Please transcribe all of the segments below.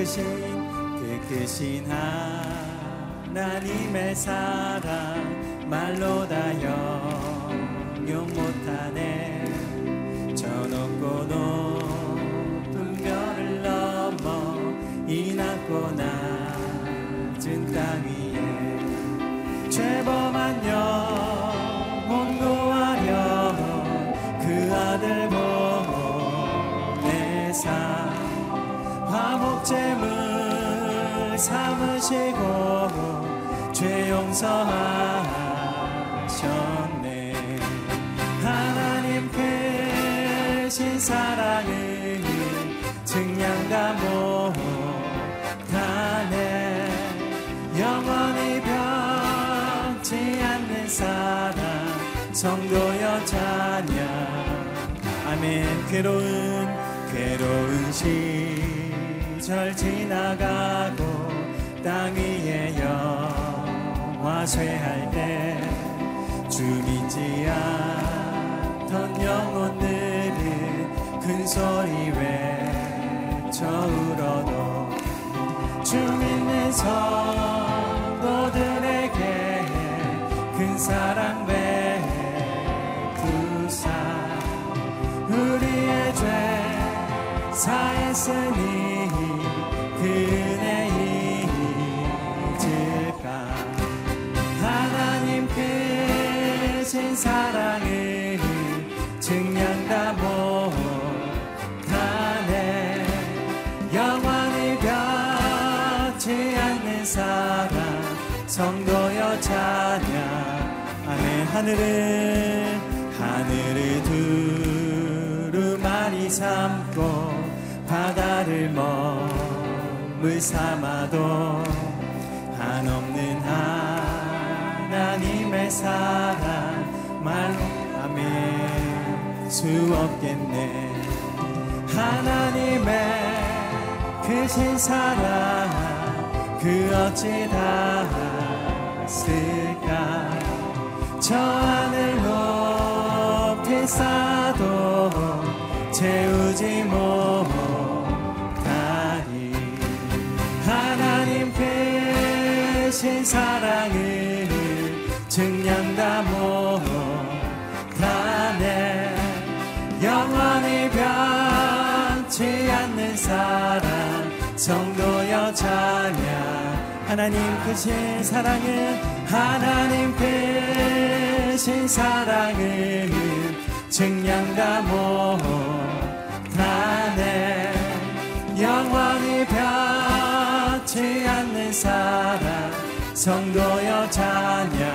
그 크신 그 크신 하나님의 사랑 말로 다형 용서하셨네. 하나님 크신 사랑을 증량다 못하네. 영원히 변치 않는 사랑 성도여 자녀 아멘. 괴로운 괴로운 시절 지나가고 땅 위에 영 화 쇠할 때 주 믿지 않던 영혼들은 큰 소리 외쳐 울어도 주 믿는 성도들에게 큰 사랑 베푸사 우리의 죄 사했으니 그은 하늘을 하늘을 두루마리 삼고 바다를 머물 삼아도 한없는 하나님의 사랑 아멘 수 없겠네. 하나님의 크신 사랑 그 어찌 닿았을까 저 하늘 높이 쌓도 채우지 못하리. 하나님 크신 사랑을 증량다 못하네. 영원히 변치 않는 사랑 성도여 자냐 하나님 크신 사랑은 하나님 크신 사랑을 증량다 못하네. 영원히 변치 않는 사랑 성도여 자냐.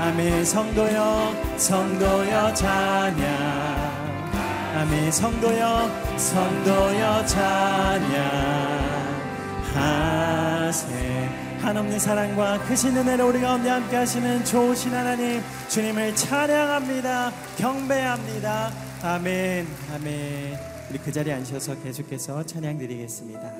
아멘 성도여 성도여 자냐. 아멘 성도여 성도여 자냐. 하세 한없는 사랑과 크신 은혜로 우리 가운데 함께 하시는 좋으신 하나님 주님을 찬양합니다. 경배합니다. 아멘. 아멘. 우리 그 자리에 앉으셔서 계속해서 찬양 드리겠습니다.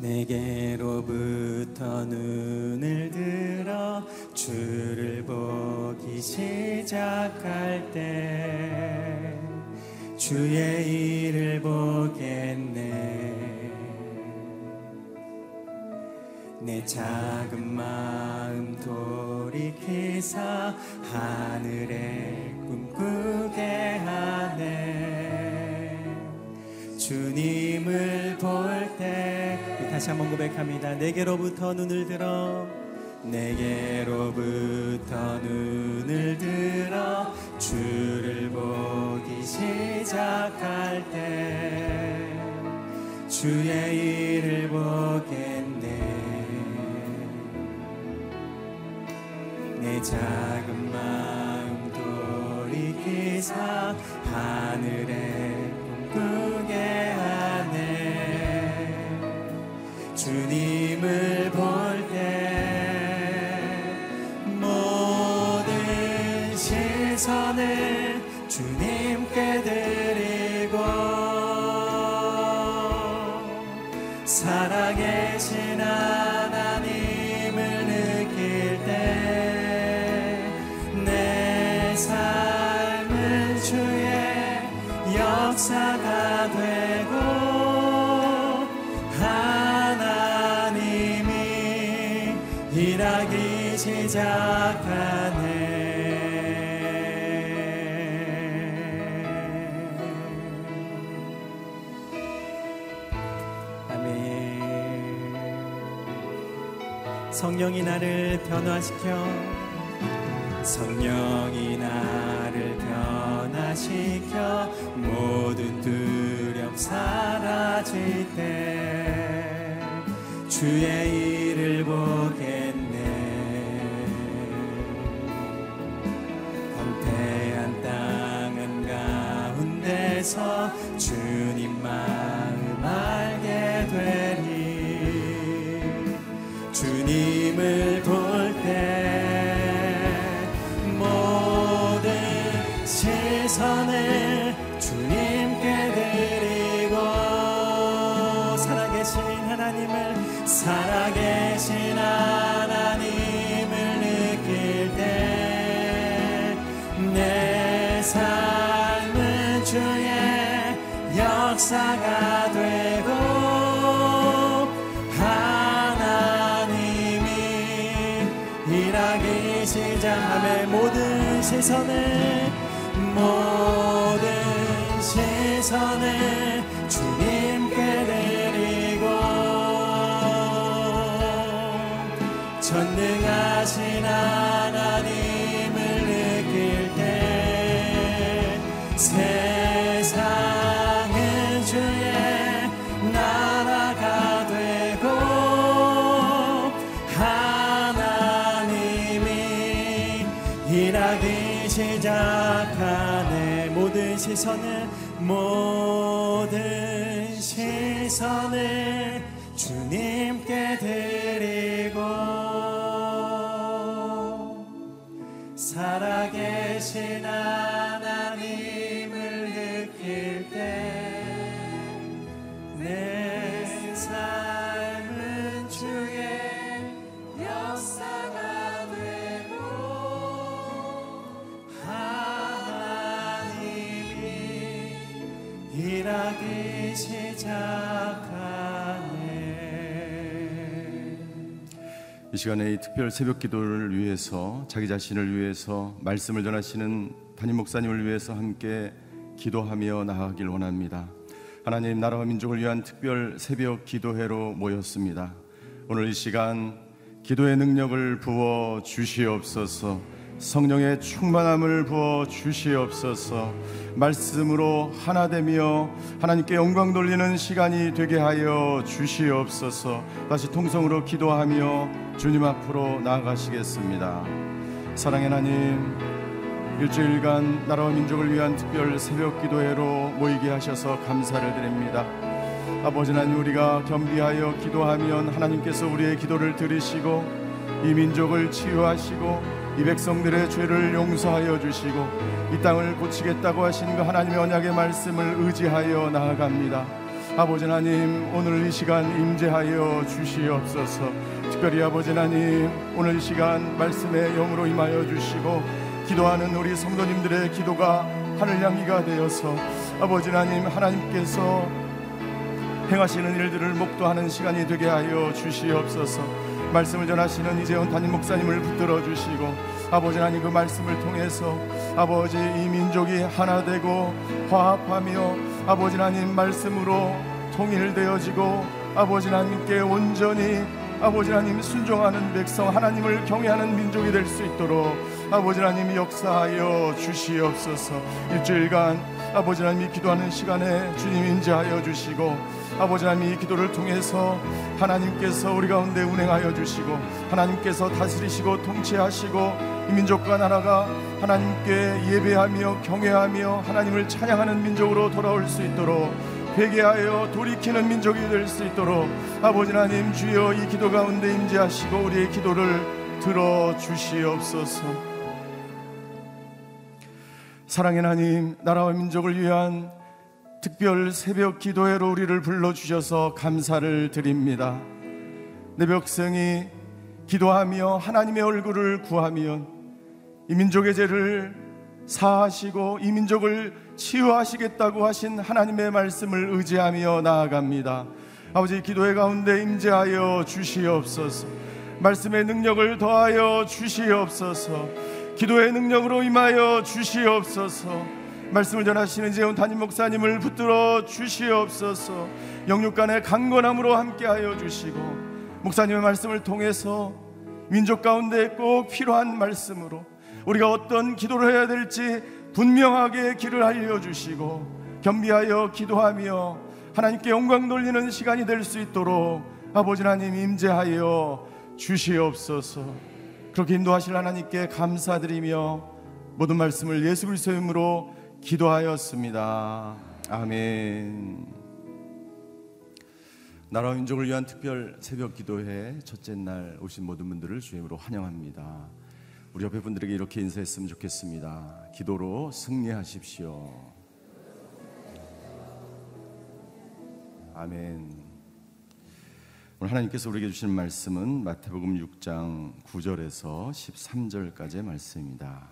내게로부터 눈을 들어 주를 보기 시작할 때 주의 일을 보겠네. 내 작은 마음 돌이키사 하늘에 꿈꾸게 하네. 주님을 볼 때 다시 한번 고백합니다. 내게로부터 눈을 들어 내게로부터 눈을 들어 주를 보기 시작할 때 주의 일을 보겠네. 내 작은 마음 돌이키사 하늘에 꿈 성령이 나를 변화시켜. 성령이 나를 변화시켜 모든 두려움 사라질 때 주의 일을 보겠네. 황폐한 땅은 가운데서 시선을 모든 시선을 시간에 이 특별 새벽 기도를 위해서 자기 자신을 위해서 말씀을 전하시는 담임 목사님을 위해서 함께 기도하며 나아가길 원합니다. 하나님 나라와 민족을 위한 특별 새벽 기도회로 모였습니다. 오늘 이 시간 기도의 능력을 부어 주시옵소서. 성령의 충만함을 부어 주시옵소서. 말씀으로 하나 되며 하나님께 영광 돌리는 시간이 되게 하여 주시옵소서. 다시 통성으로 기도하며 주님 앞으로 나아가시겠습니다. 사랑의 하나님, 일주일간 나라와 민족을 위한 특별 새벽 기도회로 모이게 하셔서 감사를 드립니다. 아버지 하나님 우리가 겸비하여 기도하면 하나님께서 우리의 기도를 들으시고 이 민족을 치유하시고 이 백성들의 죄를 용서하여 주시고 이 땅을 고치겠다고 하신 그 하나님의 언약의 말씀을 의지하여 나아갑니다. 아버지 하나님 오늘 이 시간 임재하여 주시옵소서. 특별히 아버지 하나님 오늘 이 시간 말씀의 영으로 임하여 주시고 기도하는 우리 성도님들의 기도가 하늘 향기가 되어서 아버지 하나님 하나님께서 행하시는 일들을 목도하는 시간이 되게 하여 주시옵소서. 말씀을 전하시는 이재원 담임 목사님을 붙들어 주시고 아버지 하나님 그 말씀을 통해서 아버지 이 민족이 하나 되고 화합하며 아버지 하나님 말씀으로 통일되어지고 아버지 하나님께 온전히 아버지 하나님 순종하는 백성 하나님을 경외하는 민족이 될 수 있도록 아버지 하나님 역사하여 주시옵소서 일주일간 아버지 하나님이 기도하는 시간에 주님 인자하여 주시고 아버지 하나님 이 기도를 통해서 하나님께서 우리 가운데 운행하여 주시고 하나님께서 다스리시고 통치하시고 이 민족과 나라가 하나님께 예배하며 경외하며 하나님을 찬양하는 민족으로 돌아올 수 있도록 회개하여 돌이키는 민족이 될 수 있도록 아버지 하나님 주여 이 기도 가운데 임재하시고 우리의 기도를 들어 주시옵소서. 사랑의 하나님, 나라와 민족을 위한 특별 새벽 기도회로 우리를 불러 주셔서 감사를 드립니다. 내 백성이 기도하며 하나님의 얼굴을 구하면 이 민족의 죄를 사하시고 이 민족을 치유하시겠다고 하신 하나님의 말씀을 의지하며 나아갑니다. 아버지 기도의 가운데 임재하여 주시옵소서. 말씀의 능력을 더하여 주시옵소서. 기도의 능력으로 임하여 주시옵소서. 말씀을 전하시는 재훈 담임 목사님을 붙들어 주시옵소서. 영육 간의 강건함으로 함께하여 주시고 목사님의 말씀을 통해서 민족 가운데 꼭 필요한 말씀으로 우리가 어떤 기도를 해야 될지 분명하게 길을 알려 주시고 겸비하여 기도하며 하나님께 영광 돌리는 시간이 될 수 있도록 아버지 하나님 임재하여 주시옵소서 그렇게 인도하실 하나님께 감사드리며 모든 말씀을 예수 그리스도의 이름으로 기도하였습니다 아멘 나라와 민족을 위한 특별 새벽 기도회 첫째 날 오신 모든 분들을 주임으로 환영합니다 우리 옆에 분들에게 이렇게 인사했으면 좋겠습니다. 기도로 승리하십시오. 아멘. 오늘 하나님께서 우리에게 주신 말씀은 마태복음 6장 9절에서 13절까지의 말씀입니다.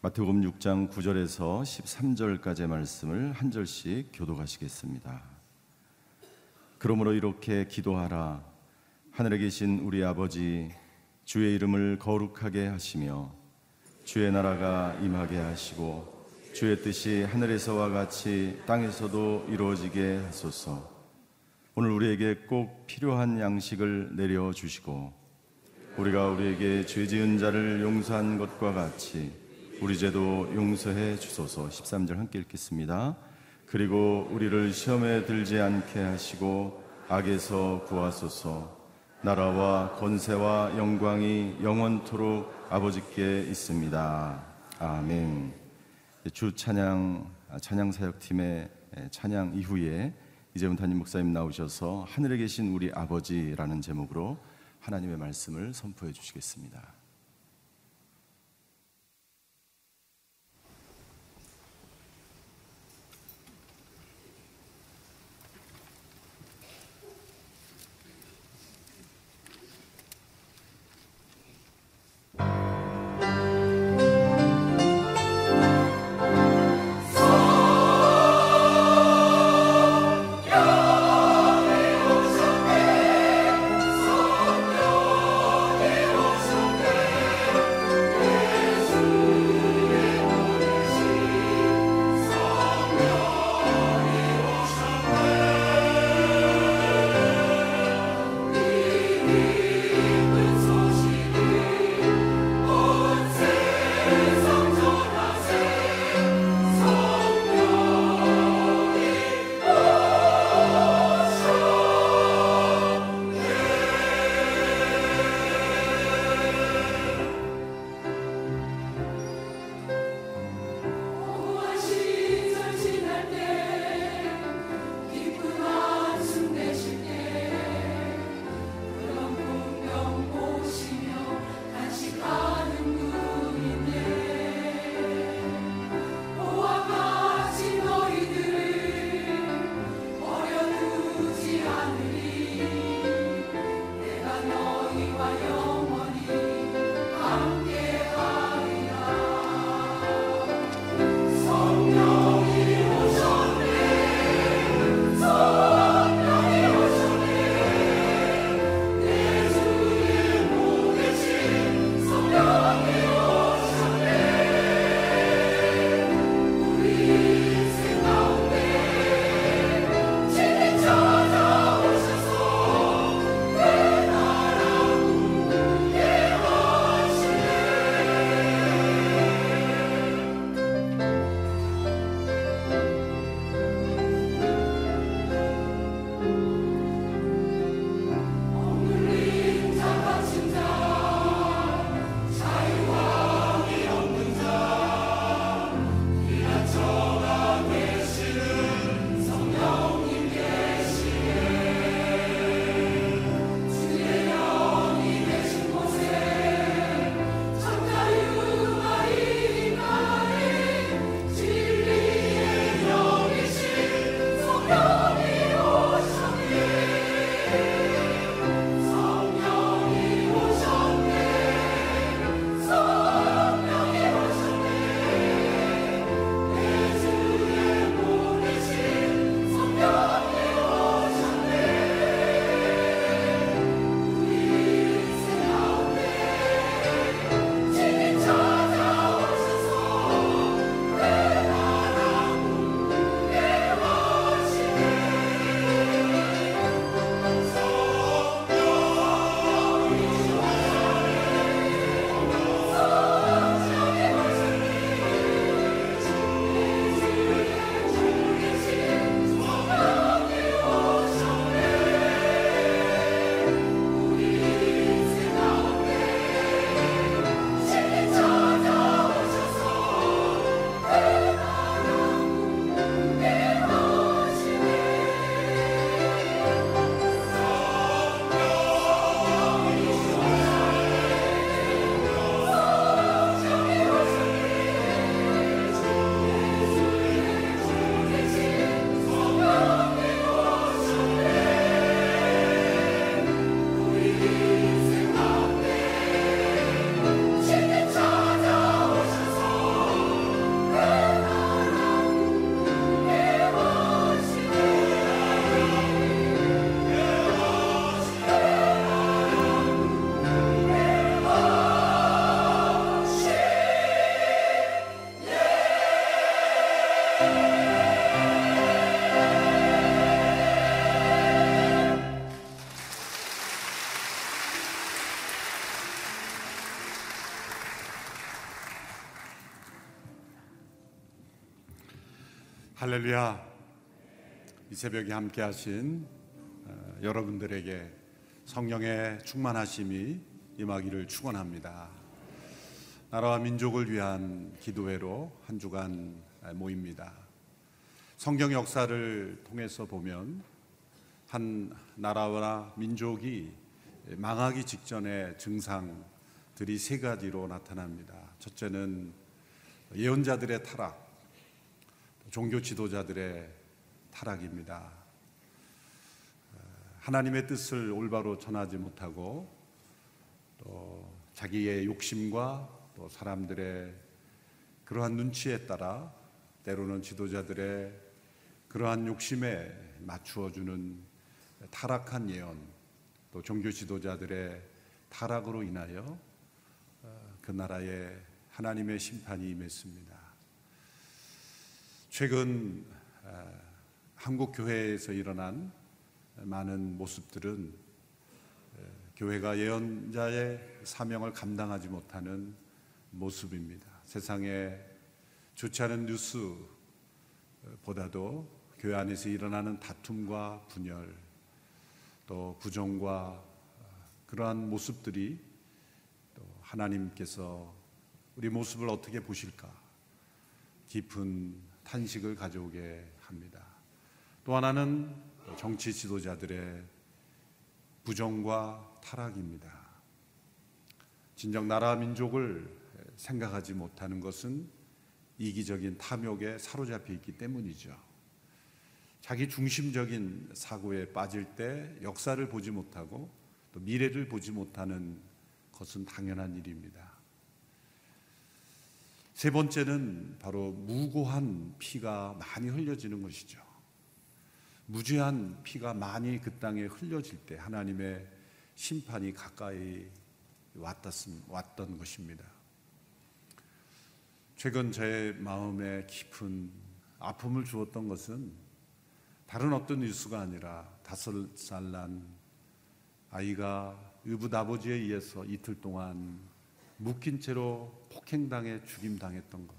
마태복음 6장 9절에서 13절까지의 말씀을 한 절씩 교도하시겠습니다. 그러므로 이렇게 기도하라. 하늘에 계신 우리 아버지 주의 이름을 거룩하게 하시며 주의 나라가 임하게 하시고 주의 뜻이 하늘에서와 같이 땅에서도 이루어지게 하소서. 오늘 우리에게 꼭 필요한 양식을 내려 주시고 우리가 우리에게 죄 지은 자를 용서한 것과 같이 우리 죄도 용서해 주소서. 13절 함께 읽겠습니다. 그리고 우리를 시험에 들지 않게 하시고 악에서 구하소서. 나라와 권세와 영광이 영원토록 아버지께 있습니다. 아멘. 주 찬양 찬양 사역팀의 찬양 이후에 이재훈 담임 목사님 나오셔서 하늘에 계신 우리 아버지라는 제목으로 하나님의 말씀을 선포해 주시겠습니다. 할렐루야. 이 새벽에 함께 하신 어, 여러분들에게 성령의 충만하심이 임하기를 축원합니다. 나라와 민족을 위한 기도회로 한 주간 모입니다. 성경 역사를 통해서 보면 한 나라와 민족이 망하기 직전의 증상들이 세 가지로 나타납니다. 첫째는 예언자들의 타락, 종교 지도자들의 타락입니다. 하나님의 뜻을 올바로 전하지 못하고 또 자기의 욕심과 또 사람들의 그러한 눈치에 따라 때로는 지도자들의 그러한 욕심에 맞추어 주는 타락한 예언 또 종교 지도자들의 타락으로 인하여 그 나라에 하나님의 심판이 임했습니다. 최근 아, 한국 교회에서 일어난 많은 모습들은 교회가 예언자의 사명을 감당하지 못하는 모습입니다. 세상에 좋지 않은 뉴스보다도 교회 안에서 일어나는 다툼과 분열, 또 부정과 그러한 모습들이 또 하나님께서 우리 모습을 어떻게 보실까 깊은 탄식을 가져오게 합니다. 또 하나는 정치 지도자들의 부정과 타락입니다. 진정 나라 민족을 생각하지 못하는 것은 이기적인 탐욕에 사로잡혀 있기 때문이죠. 자기 중심적인 사고에 빠질 때 역사를 보지 못하고 또 미래를 보지 못하는 것은 당연한 일입니다. 세 번째는 바로 무고한 피가 많이 흘려지는 것이죠. 무죄한 피가 많이 그 땅에 흘려질 때 하나님의 심판이 가까이 왔던 것입니다. 최근 제 마음에 깊은 아픔을 주었던 것은 다른 어떤 뉴스가 아니라 다섯 살 난 아이가 의붓 아버지에 의해서 이틀 동안 묶인 채로 폭행당해 죽임당했던 것.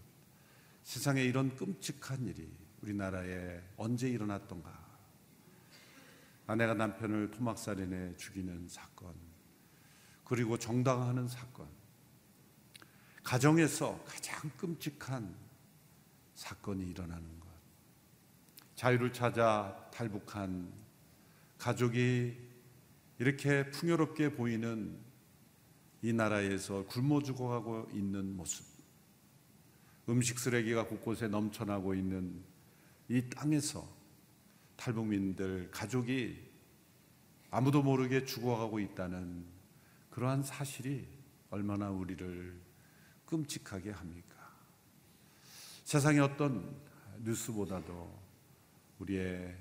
세상에 이런 끔찍한 일이 우리나라에 언제 일어났던가. 아내가 남편을 토막살인해 죽이는 사건. 그리고 정당화하는 사건. 가정에서 가장 끔찍한 사건이 일어나는 것. 자유를 찾아 탈북한 가족이 이렇게 풍요롭게 보이는 이 나라에서 굶어 죽어가고 있는 모습. 음식 쓰레기가 곳곳에 넘쳐나고 있는 이 땅에서 탈북민들 가족이 아무도 모르게 죽어가고 있다는 그러한 사실이 얼마나 우리를 끔찍하게 합니까? 세상의 어떤 뉴스보다도 우리의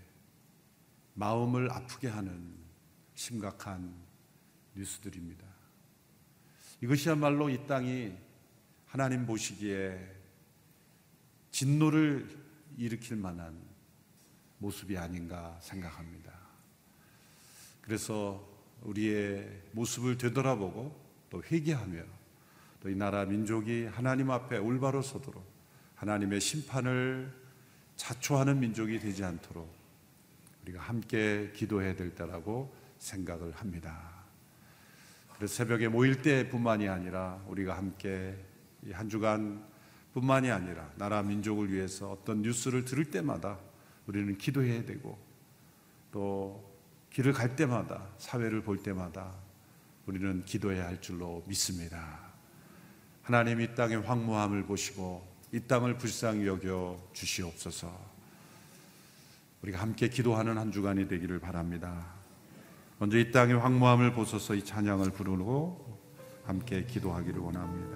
마음을 아프게 하는 심각한 뉴스들입니다. 이것이야말로 이 땅이 하나님 보시기에 진노를 일으킬 만한 모습이 아닌가 생각합니다. 그래서 우리의 모습을 되돌아보고 또 회개하며 또 이 나라 민족이 하나님 앞에 올바로 서도록 하나님의 심판을 자초하는 민족이 되지 않도록 우리가 함께 기도해야 될 때라고 생각을 합니다. 그래서 새벽에 모일 때뿐만이 아니라 우리가 함께 한 주간 뿐만이 아니라 나라 민족을 위해서 어떤 뉴스를 들을 때마다 우리는 기도해야 되고 또 길을 갈 때마다 사회를 볼 때마다 우리는 기도해야 할 줄로 믿습니다. 하나님 이 땅의 황무함을 보시고 이 땅을 불쌍히 여겨 주시옵소서. 우리가 함께 기도하는 한 주간이 되기를 바랍니다. 먼저 이 땅의 황무함을 보소서 이 찬양을 부르고 함께 기도하기를 원합니다.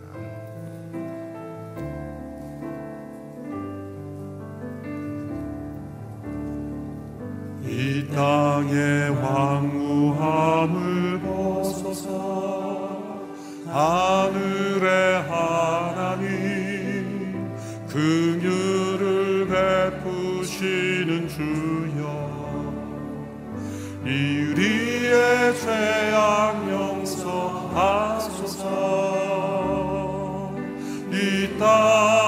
이 땅의 황무함을 보소서 하늘의 하나님 긍휼을 베푸시는 주여 이 우리의 죄악 용서하소서. 이 땅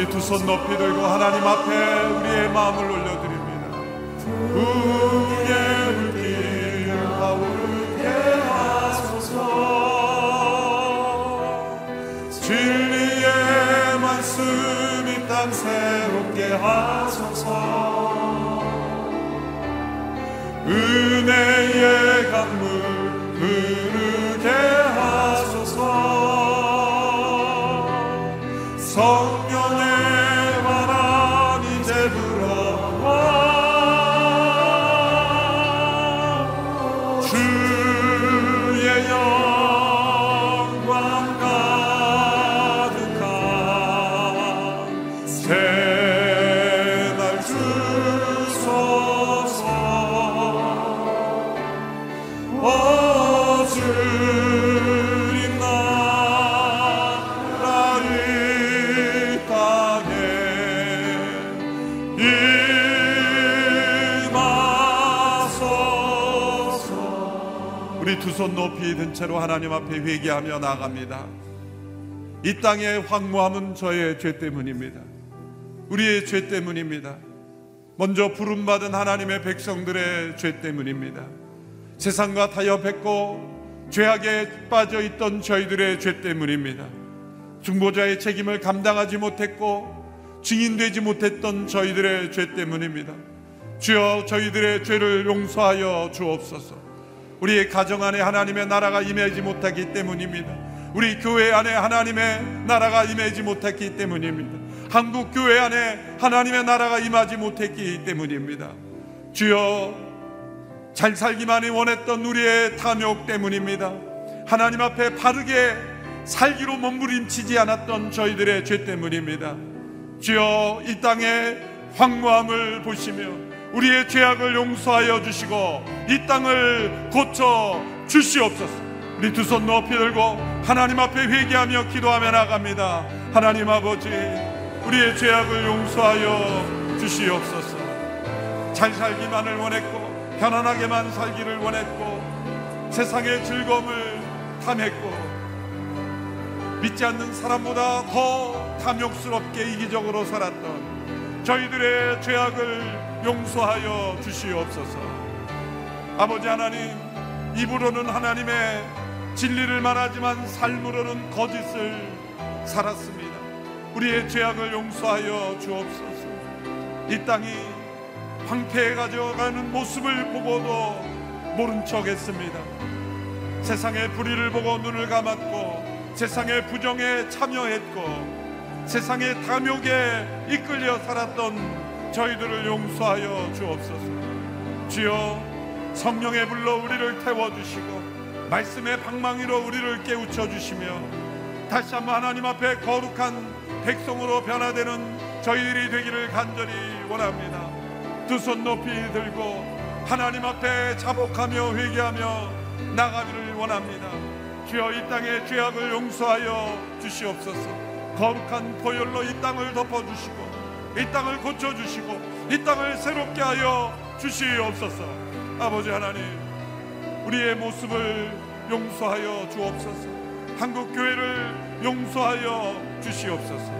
우리 두 손 높이 들고 하나님 앞에 우리의 마음을 올려드립니다. 새롭게 하소서. 은혜의 강물 흐르게 하소서 두 손 높이 든 채로 하나님 앞에 회개하며 나갑니다 이 땅의 황무함은 저의 죄 때문입니다 우리의 죄 때문입니다 먼저 부름받은 하나님의 백성들의 죄 때문입니다 세상과 타협했고 죄악에 빠져 있던 저희들의 죄 때문입니다. 중보자의 책임을 감당하지 못했고 증인되지 못했던 저희들의 죄 때문입니다. 주여 저희들의 죄를 용서하여 주옵소서. 우리 가정 안에 하나님의 나라가 임하지 못하기 때문입니다. 우리 교회 안에 하나님의 나라가 임하지 못했기 때문입니다. 한국 교회 안에 하나님의 나라가 임하지 못했기 때문입니다. 주여 잘 살기만이 원했던 우리의 탐욕 때문입니다. 하나님 앞에 바르게 살기로 몸부림치지 않았던 저희들의 죄 때문입니다. 주여 이 땅의 황무함을 보시며 우리의 죄악을 용서하여 주시고 이 땅을 고쳐 주시옵소서. 우리 두 손 높이 들고 하나님 앞에 회개하며 기도하며 나갑니다. 하나님 아버지 우리의 죄악을 용서하여 주시옵소서. 잘 살기만을 원했고 편안하게만 살기를 원했고 세상의 즐거움을 탐했고 믿지 않는 사람보다 더 탐욕스럽게 이기적으로 살았던 저희들의 죄악을 용서하여 주시옵소서. 아버지 하나님 입으로는 하나님의 진리를 말하지만 삶으로는 거짓을 살았습니다. 우리의 죄악을 용서하여 주옵소서. 이 땅이 황폐해 가져가는 모습을 보고도 모른 척 했습니다. 세상의 불의를 보고 눈을 감았고 세상의 부정에 참여했고 세상의 탐욕에 이끌려 살았던 저희들을 용서하여 주옵소서. 주여 성령의 불로 우리를 태워 주시고 말씀의 방망이로 우리를 깨우쳐 주시며 다시 한번 하나님 앞에 거룩한 백성으로 변화되는 저희들이 되기를 간절히 원합니다. 두 손 높이 들고 하나님 앞에 자복하며 회개하며 나가기를 원합니다. 주여 이 땅의 죄악을 용서하여 주시옵소서. 거룩한 보혈로 이 땅을 덮어 주시고 이 땅을 고쳐주시고 이 땅을 새롭게 하여 주시옵소서. 아버지 하나님 우리의 모습을 용서하여 주옵소서. 한국 교회를 용서하여 주시옵소서.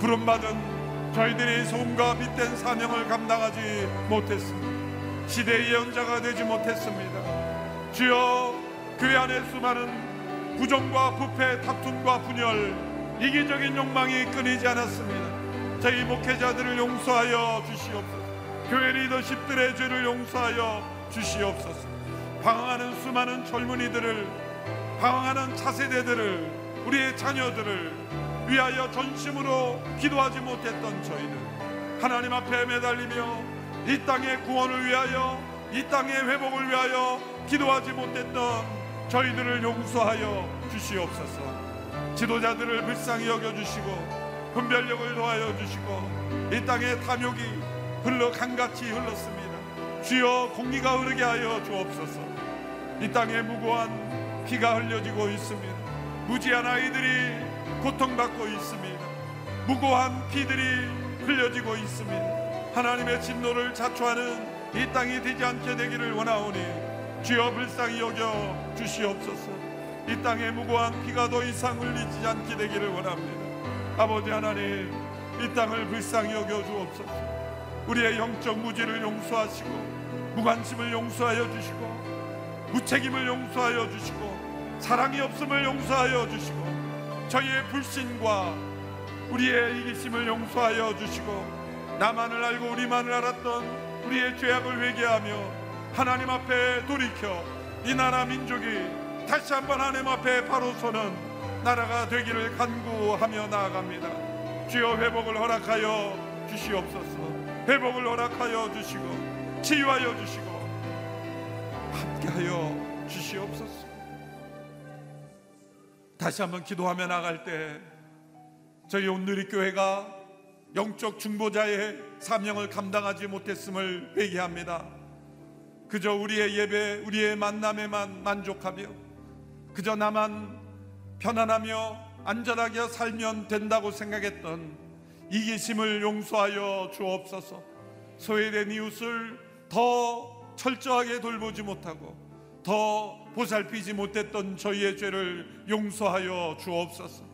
부름받은 저희들이 소금과 빛된 사명을 감당하지 못했습니다. 시대의 예언자가 되지 못했습니다. 주여 교회 안에 수많은 부정과 부패, 다툼과 분열, 이기적인 욕망이 끊이지 않았습니다. 저희 목회자들을 용서하여 주시옵소서. 교회 리더십들의 죄를 용서하여 주시옵소서. 방황하는 수많은 젊은이들을 방황하는 차세대들을 우리의 자녀들을 위하여 전심으로 기도하지 못했던 저희들 하나님 앞에 매달리며 이 땅의 구원을 위하여 이 땅의 회복을 위하여 기도하지 못했던 저희들을 용서하여 주시옵소서 지도자들을 불쌍히 여겨 주시고 분별력을 도하여 주시고 이 땅의 탐욕이 흘러 강같이 흘렀습니다. 주여 공기가 흐르게 하여 주옵소서. 이 땅에 무고한 피가 흘려지고 있습니다. 무지한 아이들이 고통받고 있습니다. 무고한 피들이 흘려지고 있습니다. 하나님의 진노를 자초하는 이 땅이 되지 않게 되기를 원하오니 주여 불쌍히 여겨 주시옵소서. 이 땅에 무고한 피가 더 이상 흘리지 않게 되기를 원합니다 아버지 하나님 이 땅을 불쌍히 여겨 주옵소서. 우리의 영적 무지를 용서하시고 무관심을 용서하여 주시고 무책임을 용서하여 주시고 사랑이 없음을 용서하여 주시고 저희의 불신과 우리의 이기심을 용서하여 주시고 나만을 알고 우리만을 알았던 우리의 죄악을 회개하며 하나님 앞에 돌이켜 이 나라 민족이 다시 한번 하나님 앞에 바로 서는 나라가 되기를 간구하며 나아갑니다. 주여 회복을 허락하여 주시옵소서. 회복을 허락하여 주시고 치유하여 주시고 함께하여 주시옵소서. 다시 한번 기도하며 나갈 때 저희 온누리 교회가 영적 중보자의 사명을 감당하지 못했음을 회개합니다. 그저 우리의 예배, 우리의 만남에만 만족하며 그저 나만 편안하며 안전하게 살면 된다고 생각했던 이기심을 용서하여 주옵소서. 소외된 이웃을 더 철저하게 돌보지 못하고 더 보살피지 못했던 저희의 죄를 용서하여 주옵소서.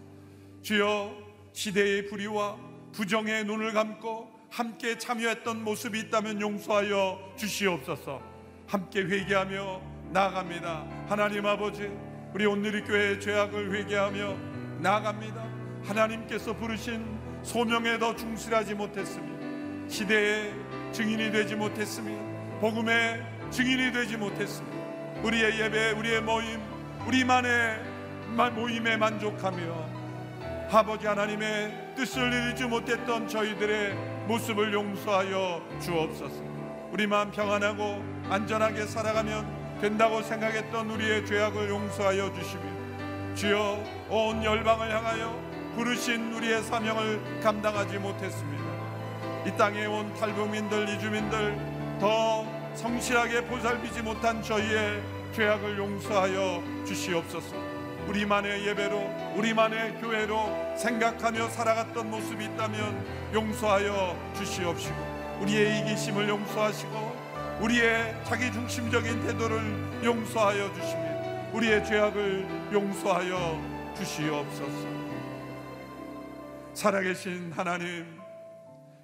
주여 시대의 불의와 부정의 눈을 감고 함께 참여했던 모습이 있다면 용서하여 주시옵소서. 함께 회개하며 나아갑니다. 하나님 아버지, 우리 오늘의 교회의 죄악을 회개하며 나아갑니다. 하나님께서 부르신 소명에 더 충실하지 못했으며 시대의 증인이 되지 못했으며 복음의 증인이 되지 못했으며 우리의 예배, 우리의 모임, 우리만의 모임에 만족하며 아버지 하나님의 뜻을 이루지 못했던 저희들의 모습을 용서하여 주옵소서. 우리 마음 평안하고 안전하게 살아가면 된다고 생각했던 우리의 죄악을 용서하여 주시며 주여 온 열방을 향하여 부르신 우리의 사명을 감당하지 못했습니다. 이 땅에 온 탈북민들 이주민들 더 성실하게 보살피지 못한 저희의 죄악을 용서하여 주시옵소서. 우리만의 예배로 우리만의 교회로 생각하며 살아갔던 모습이 있다면 용서하여 주시옵시고 우리의 이기심을 용서하시고 우리의 자기 중심적인 태도를 용서하여 주시며 우리의 죄악을 용서하여 주시옵소서. 살아계신 하나님,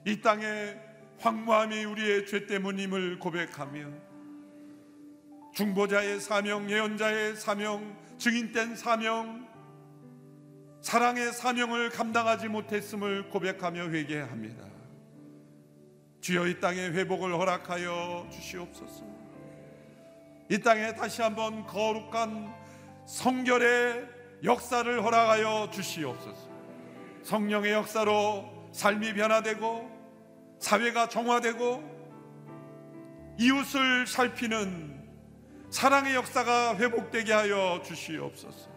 이 땅의 황무함이 우리의 죄 때문임을 고백하며 중보자의 사명, 예언자의 사명, 증인된 사명, 사랑의 사명을 감당하지 못했음을 고백하며 회개합니다. 주여 이 땅에 회복을 허락하여 주시옵소서. 이 땅에 다시 한번 거룩한 성결의 역사를 허락하여 주시옵소서. 성령의 역사로 삶이 변화되고 사회가 정화되고 이웃을 살피는 사랑의 역사가 회복되게 하여 주시옵소서.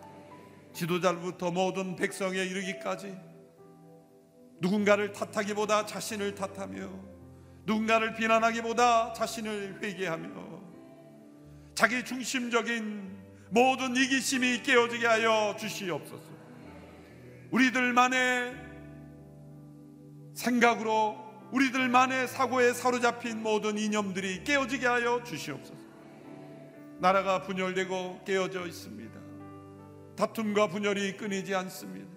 지도자부터 모든 백성에 이르기까지 누군가를 탓하기보다 자신을 탓하며 누군가를 비난하기보다 자신을 회개하며 자기 중심적인 모든 이기심이 깨어지게 하여 주시옵소서. 우리들만의 생각으로 우리들만의 사고에 사로잡힌 모든 이념들이 깨어지게 하여 주시옵소서. 나라가 분열되고 깨어져 있습니다. 다툼과 분열이 끊이지 않습니다.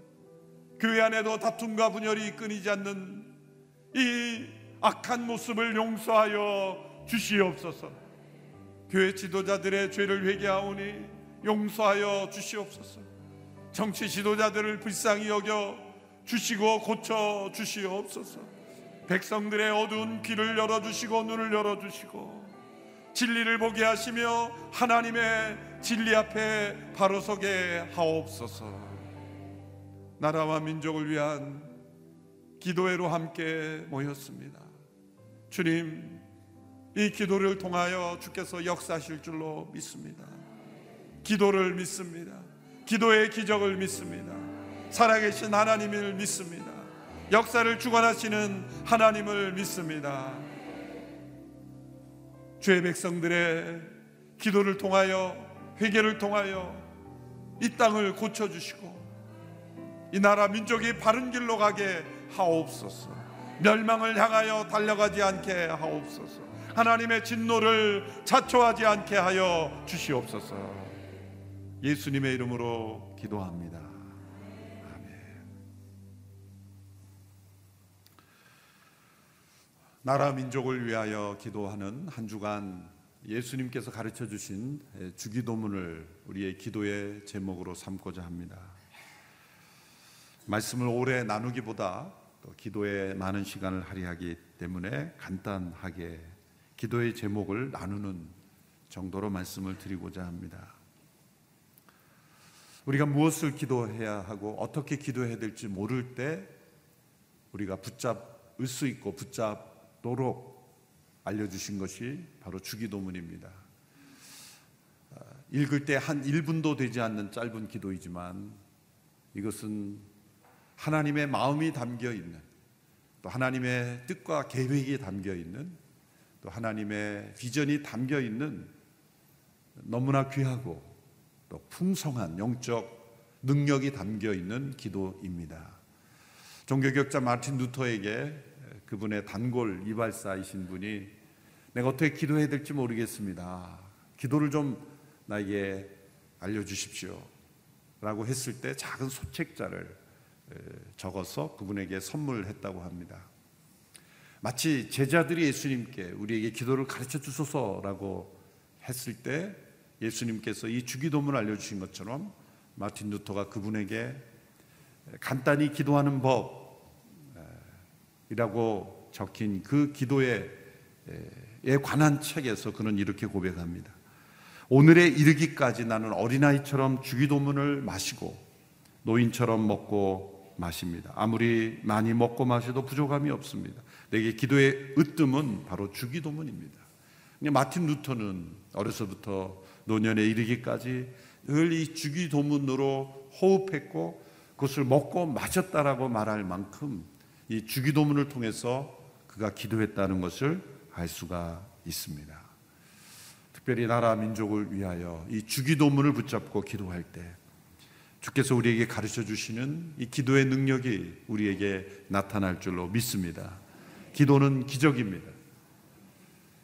교회 안에도 다툼과 분열이 끊이지 않는 이 악한 모습을 용서하여 주시옵소서. 교회 지도자들의 죄를 회개하오니 용서하여 주시옵소서. 정치 지도자들을 불쌍히 여겨 주시고 고쳐 주시옵소서. 백성들의 어두운 귀를 열어 주시고 눈을 열어 주시고 진리를 보게 하시며 하나님의 진리 앞에 바로 서게 하옵소서. 나라와 민족을 위한 기도회로 함께 모였습니다. 주님, 이 기도를 통하여 주께서 역사하실 줄로 믿습니다. 기도를 믿습니다. 기도의 기적을 믿습니다. 살아계신 하나님을 믿습니다. 역사를 주관하시는 하나님을 믿습니다. 죄 백성들의 기도를 통하여 회개를 통하여 이 땅을 고쳐 주시고 이 나라 민족이 바른 길로 가게 하옵소서. 멸망을 향하여 달려가지 않게 하옵소서. 하나님의 진노를 자초하지 않게 하여 주시옵소서. 예수님의 이름으로 기도합니다. 아멘. 나라 민족을 위하여 기도하는 한 주간 예수님께서 가르쳐 주신 주기도문을 우리의 기도의 제목으로 삼고자 합니다. 말씀을 오래 나누기보다 또 기도에 많은 시간을 할애하기 때문에 간단하게 기도의 제목을 나누는 정도로 말씀을 드리고자 합니다. 우리가 무엇을 기도해야 하고 어떻게 기도해야 될지 모를 때 우리가 붙잡을 수 있고 붙잡도록 알려주신 것이 바로 주기도문입니다. 아, 읽을 때 한 1분도 되지 않는 짧은 기도이지만 이것은 하나님의 마음이 담겨 있는 또 하나님의 뜻과 계획이 담겨 있는 또 하나님의 비전이 담겨 있는 너무나 귀하고 또 풍성한 영적 능력이 담겨 있는 기도입니다. 종교격자 마틴 루터에게 그분의 단골 이발사이신 분이 내가 어떻게 기도해야 될지 모르겠습니다. 기도를 좀 나에게 알려주십시오. 라고 했을 때 작은 소책자를 적어서 그분에게 선물했다고 합니다. 마치 제자들이 예수님께 우리에게 기도를 가르쳐 주소서라고 했을 때 예수님께서 이 주기도문을 알려주신 것처럼 마틴 루터가 그분에게 간단히 기도하는 법이라고 적힌 그 기도에 관한 책에서 그는 이렇게 고백합니다. 오늘에 이르기까지 나는 어린아이처럼 주기도문을 마시고 노인처럼 먹고 마십니다. 아무리 많이 먹고 마셔도 부족함이 없습니다. 내게 기도의 으뜸은 바로 주기도문입니다. 마틴 루터는 어려서부터 노년에 이르기까지 늘 이 주기도문으로 호흡했고 그것을 먹고 마셨다라고 말할 만큼 이 주기도문을 통해서 그가 기도했다는 것을 알 수가 있습니다. 특별히 나라 민족을 위하여 이 주기도문을 붙잡고 기도할 때 주께서 우리에게 가르쳐 주시는 이 기도의 능력이 우리에게 나타날 줄로 믿습니다. 기도는 기적입니다.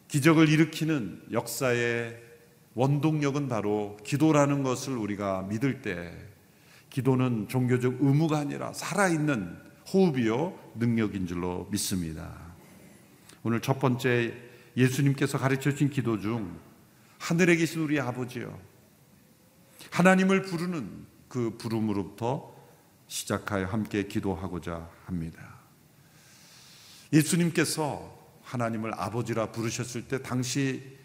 기적을 일으키는 역사의 원동력은 바로 기도라는 것을 우리가 믿을 때 기도는 종교적 의무가 아니라 살아있는 호흡이요 능력인 줄로 믿습니다. 오늘 첫 번째 예수님께서 가르쳐 주신 기도 중 하늘에 계신 우리 아버지요 하나님을 부르는 그 부름으로부터 시작하여 함께 기도하고자 합니다. 예수님께서 하나님을 아버지라 부르셨을 때 당시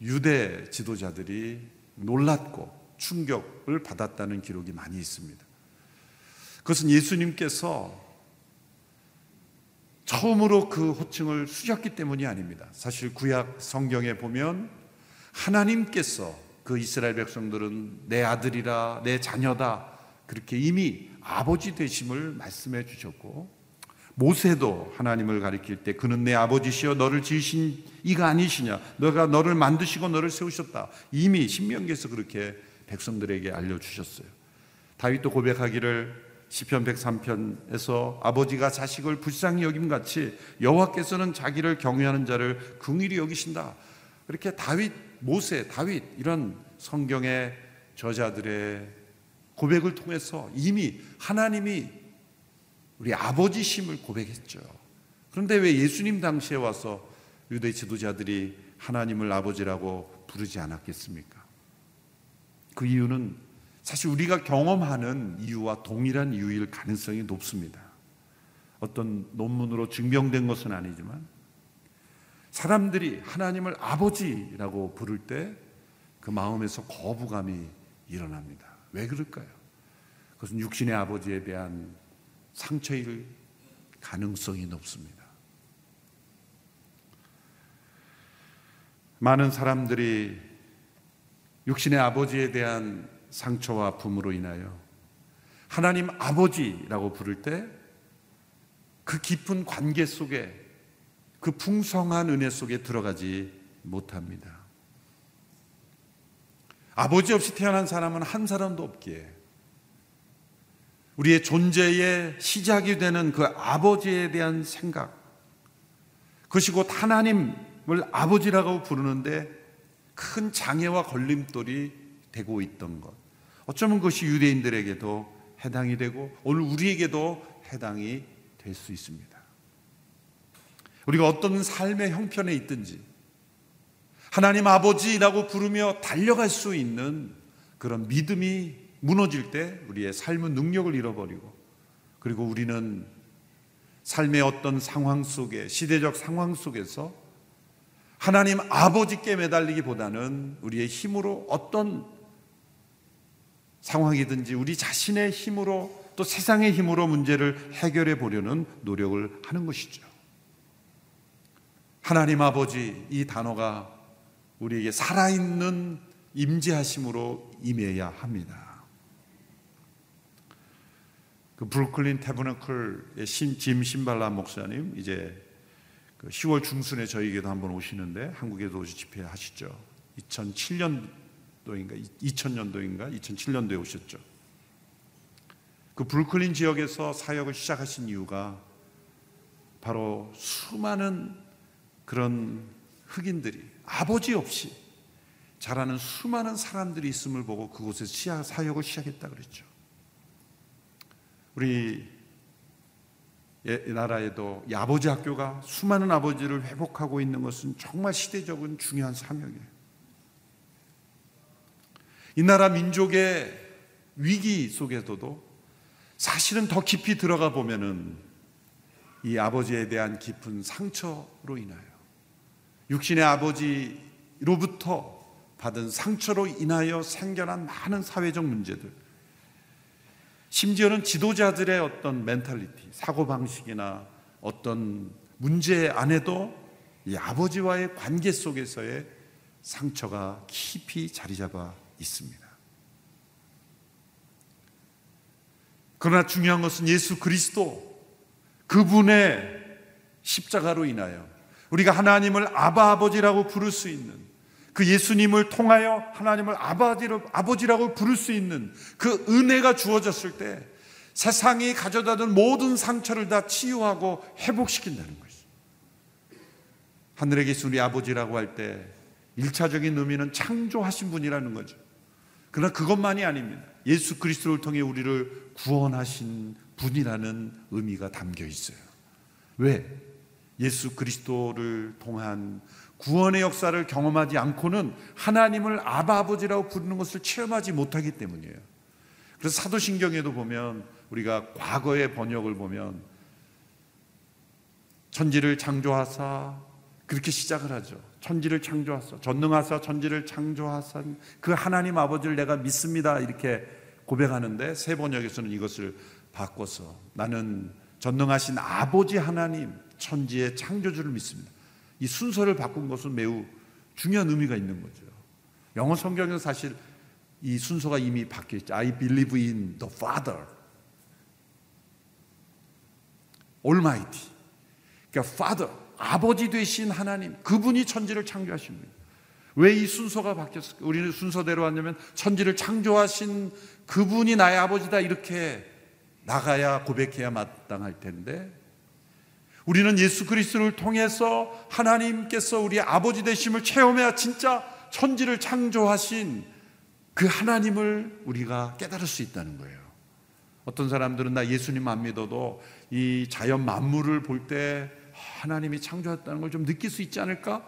유대 지도자들이 놀랐고 충격을 받았다는 기록이 많이 있습니다. 그것은 예수님께서 처음으로 그 호칭을 쓰셨기 때문이 아닙니다. 사실 구약 성경에 보면 하나님께서 그 이스라엘 백성들은 내 아들이라 내 자녀다. 그렇게 이미 아버지 되심을 말씀해 주셨고 모세도 하나님을 가리킬 때 그는 내 아버지시여 너를 지으신 이가 아니시냐? 너가 너를 만드시고 너를 세우셨다. 이미 신명기에서 그렇게 백성들에게 알려주셨어요. 다윗도 고백하기를 시편 103편에서 아버지가 자식을 불쌍히 여김 같이 여호와께서는 자기를 경외하는 자를 긍휼히 여기신다. 이렇게 다윗 모세 다윗 이런 성경의 저자들의 고백을 통해서 이미 하나님이 우리 아버지심을 고백했죠. 그런데 왜 예수님 당시에 와서 유대 지도자들이 하나님을 아버지라고 부르지 않았겠습니까? 그 이유는 사실 우리가 경험하는 이유와 동일한 이유일 가능성이 높습니다. 어떤 논문으로 증명된 것은 아니지만 사람들이 하나님을 아버지라고 부를 때 그 마음에서 거부감이 일어납니다. 왜 그럴까요? 그것은 육신의 아버지에 대한 상처일 가능성이 높습니다. 많은 사람들이 육신의 아버지에 대한 상처와 아픔으로 인하여 하나님 아버지라고 부를 때 그 깊은 관계 속에 그 풍성한 은혜 속에 들어가지 못합니다. 아버지 없이 태어난 사람은 한 사람도 없기에 우리의 존재의 시작이 되는 그 아버지에 대한 생각, 그것이 곧 하나님을 아버지라고 부르는데 큰 장애와 걸림돌이 되고 있던 것. 어쩌면 그것이 유대인들에게도 해당이 되고 오늘 우리에게도 해당이 될 수 있습니다. 우리가 어떤 삶의 형편에 있든지 하나님 아버지라고 부르며 달려갈 수 있는 그런 믿음이 무너질 때 우리의 삶은 능력을 잃어버리고 그리고 우리는 삶의 어떤 상황 속에 시대적 상황 속에서 하나님 아버지께 매달리기보다는 우리의 힘으로 어떤 상황이든지 우리 자신의 힘으로 또 세상의 힘으로 문제를 해결해 보려는 노력을 하는 것이죠. 하나님 아버지 이 단어가 우리에게 살아있는 임재하심으로 임해야 합니다. 그 브루클린 테브너클의 짐 신발라 목사님 이제 그 10월 중순에 저희에게도 한번 오시는데 한국에도 오시 집회 하시죠. 2007년도인가 2000년도인가 2007년도에 오셨죠. 그 브루클린 지역에서 사역을 시작하신 이유가 바로 수많은 그런 흑인들이 아버지 없이 자라는 수많은 사람들이 있음을 보고 그곳에서 사역을 시작했다 그랬죠. 우리 나라에도 이 아버지 학교가 수많은 아버지를 회복하고 있는 것은 정말 시대적인 중요한 사명이에요. 이 나라 민족의 위기 속에서도 사실은 더 깊이 들어가 보면은 이 아버지에 대한 깊은 상처로 인하여 육신의 아버지로부터 받은 상처로 인하여 생겨난 많은 사회적 문제들 심지어는 지도자들의 어떤 멘탈리티, 사고방식이나 어떤 문제 안에도 이 아버지와의 관계 속에서의 상처가 깊이 자리 잡아 있습니다. 그러나 중요한 것은 예수 그리스도 그분의 십자가로 인하여 우리가 하나님을 아바 아버지라고 부를 수 있는 그 예수님을 통하여 하나님을 아버지로, 아버지라고 부를 수 있는 그 은혜가 주어졌을 때 세상이 가져다 둔 모든 상처를 다 치유하고 회복시킨다는 것이죠. 하늘에 계신 우리 아버지라고 할때 1차적인 의미는 창조하신 분이라는 거죠. 그러나 그것만이 아닙니다. 예수 그리스도를 통해 우리를 구원하신 분이라는 의미가 담겨 있어요. 왜? 예수 그리스도를 통한 구원의 역사를 경험하지 않고는 하나님을 아바 아버지라고 부르는 것을 체험하지 못하기 때문이에요. 그래서 사도신경에도 보면 우리가 과거의 번역을 보면 천지를 창조하사 그렇게 시작을 하죠. 천지를 창조하사 전능하사 천지를 창조하사 그 하나님 아버지를 내가 믿습니다 이렇게 고백하는데 세 번역에서는 이것을 바꿔서 나는 전능하신 아버지 하나님 천지의 창조주를 믿습니다. 이 순서를 바꾼 것은 매우 중요한 의미가 있는 거죠. 영어 성경은 사실 이 순서가 이미 바뀌어 있죠. I believe in the Father. Almighty. 그러니까 Father, 아버지 되신 하나님, 그분이 천지를 분이에요. 왜이 순서가 바뀌었을까? 우리는 순서대로 하냐면 천지를 창조하신 그분이 나의 아버지다 이렇게 나가야 고백해야 마땅할 텐데 우리는 예수 그리스도를 통해서 하나님께서 우리 아버지 되심을 체험해야 진짜 천지를 창조하신 그 하나님을 우리가 깨달을 수 있다는 거예요. 어떤 사람들은 나 예수님 안 믿어도 이 자연 만물을 볼 때 하나님이 창조했다는 걸 좀 느낄 수 있지 않을까?